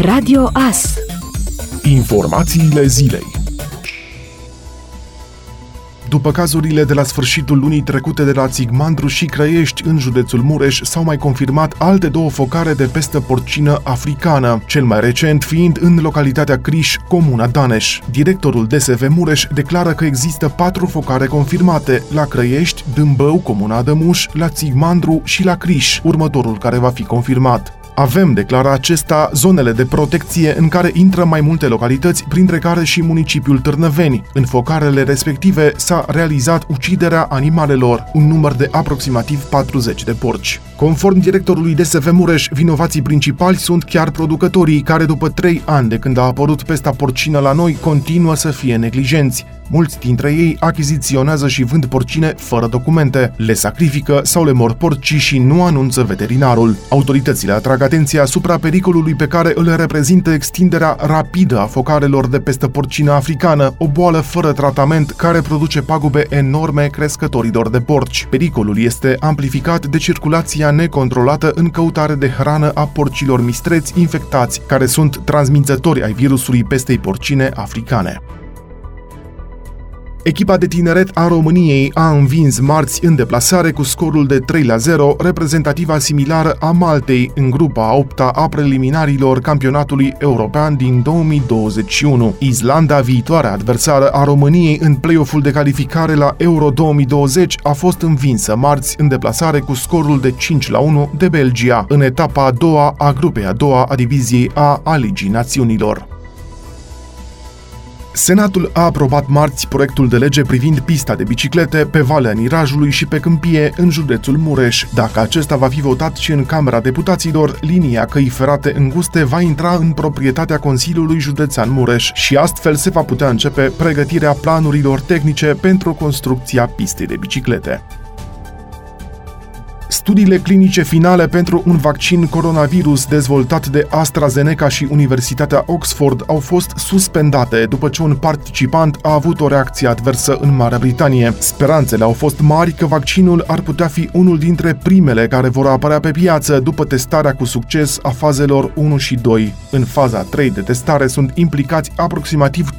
Radio AS Informațiile zilei după cazurile de la sfârșitul lunii trecute de la Țigmandru și Crăiești în județul Mureș, s-au mai confirmat alte două focare de pestă porcină africană, cel mai recent fiind în localitatea Criș, comuna Daneș. Directorul DSV Mureș declară că există patru focare confirmate, la Crăiești, Dâmbău, comuna Dămuș, la Țigmandru și la Criș, următorul care va fi confirmat. Avem, declara acesta, zonele de protecție în care intră mai multe localități, printre care și municipiul Târnăveni. În focarele respective s-a realizat uciderea animalelor, un număr de aproximativ 40 de porci. Conform directorului DSV Mureș, vinovații principali sunt chiar producătorii, care după trei ani de când a apărut pesta porcină la noi, continuă să fie neglijenți. Mulți dintre ei achiziționează și vând porcine fără documente, le sacrifică sau le mor porcii și nu anunță veterinarul. Autoritățile atrag atenția asupra pericolului pe care îl reprezintă extinderea rapidă a focarelor de peste porcină africană, o boală fără tratament care produce pagube enorme crescătorilor de porci. Pericolul este amplificat de circulația necontrolată în căutare de hrană a porcilor mistreți infectați, care sunt transmițători ai virusului pestei porcine africane. Echipa de tineret a României a învins marți în deplasare cu scorul de 3 la 0, reprezentativa similară a Maltei în grupa a 8 a preliminarilor campionatului european din 2021. Islanda, viitoarea adversară a României în play-off-ul de calificare la Euro 2020, a fost învinsă marți în deplasare cu scorul de 5 la 1 de Belgia, în etapa a doua a grupei a doua a diviziei A a Ligii Națiunilor. Senatul a aprobat marți proiectul de lege privind pista de biciclete pe Valea Nirajului și pe Câmpie, în județul Mureș. Dacă acesta va fi votat și în Camera Deputaților, linia căi ferate înguste va intra în proprietatea Consiliului Județean Mureș și astfel se va putea începe pregătirea planurilor tehnice pentru construcția pistei de biciclete. Studiile clinice finale pentru un vaccin coronavirus dezvoltat de AstraZeneca și Universitatea Oxford au fost suspendate după ce un participant a avut o reacție adversă în Marea Britanie. Speranțele au fost mari că vaccinul ar putea fi unul dintre primele care vor apărea pe piață după testarea cu succes a fazelor 1 și 2. În faza 3 de testare sunt implicați aproximativ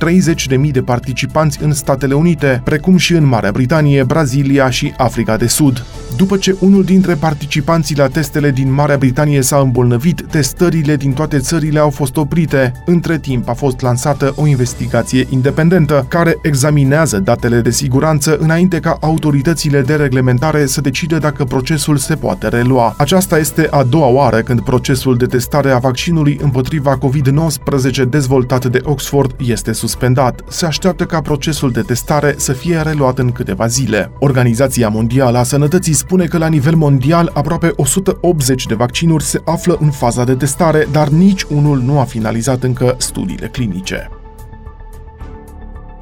30.000 de participanți în Statele Unite, precum și în Marea Britanie, Brazilia și Africa de Sud. După ce unul dintre participanții la testele din Marea Britanie s-a îmbolnăvit, testările din toate țările au fost oprite. Între timp a fost lansată o investigație independentă care examinează datele de siguranță înainte ca autoritățile de reglementare să decidă dacă procesul se poate relua. Aceasta este a doua oară când procesul de testare a vaccinului împotriva COVID-19 dezvoltat de Oxford este suspendat. Se așteaptă ca procesul de testare să fie reluat în câteva zile. Organizația Mondială a Sănătății spune că la nivel mondial aproape 180 de vaccinuri se află în faza de testare, dar nici unul nu a finalizat încă studiile clinice.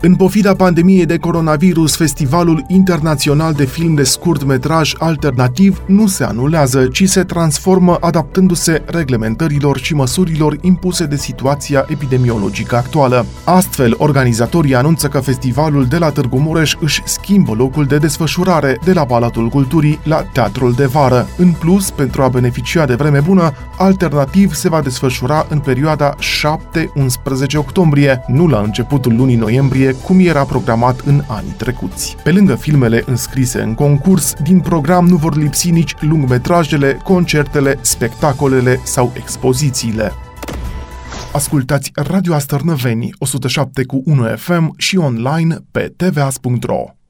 În pofida pandemiei de coronavirus, Festivalul Internațional de Film de Scurt Metraj Alternativ nu se anulează, ci se transformă adaptându-se reglementărilor și măsurilor impuse de situația epidemiologică actuală. Astfel, organizatorii anunță că festivalul de la Târgu Mureș își schimbă locul de desfășurare de la Palatul Culturii la Teatrul de Vară. În plus, pentru a beneficia de vreme bună, Alternativ se va desfășura în perioada 7-11 octombrie, nu la începutul lunii noiembrie, cum era programat în anii trecuți. Pe lângă filmele înscrise în concurs, din program nu vor lipsi nici lungmetrajele, concertele, spectacolele sau expozițiile. Ascultați Radio Astărnăveni 107 cu 1 FM și online pe tvas.ro.